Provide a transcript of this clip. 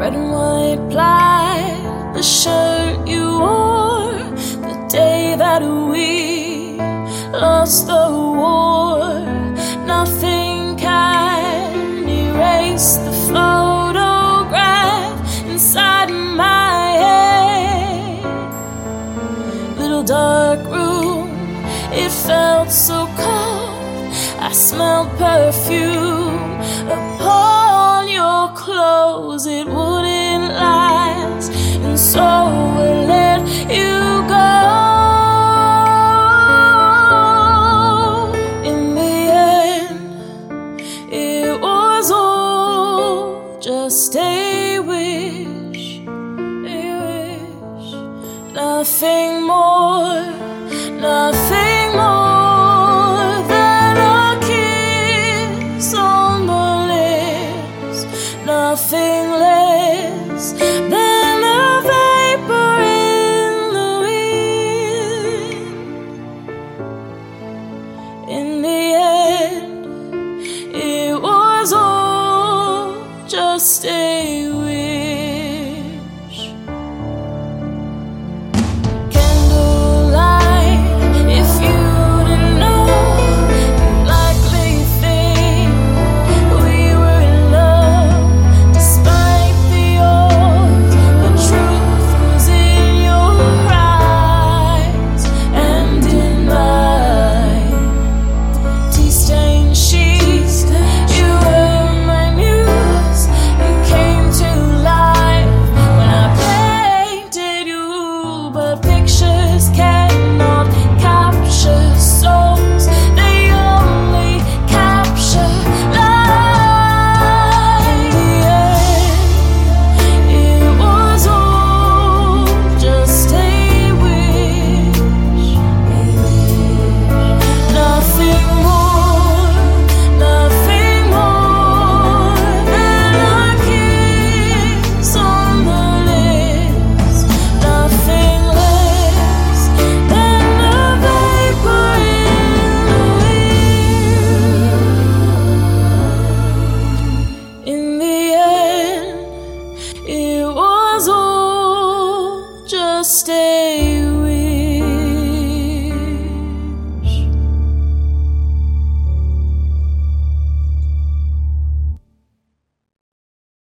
Red and white plaid, the shirt you wore the day that we lost the war. Nothing can erase the photograph inside my head. Little dark room, it felt so cold. I smelled perfume upon close, it wouldn't last. And so we let you go. In the end, it was all just a wish, a wish, nothing more, nothing. stay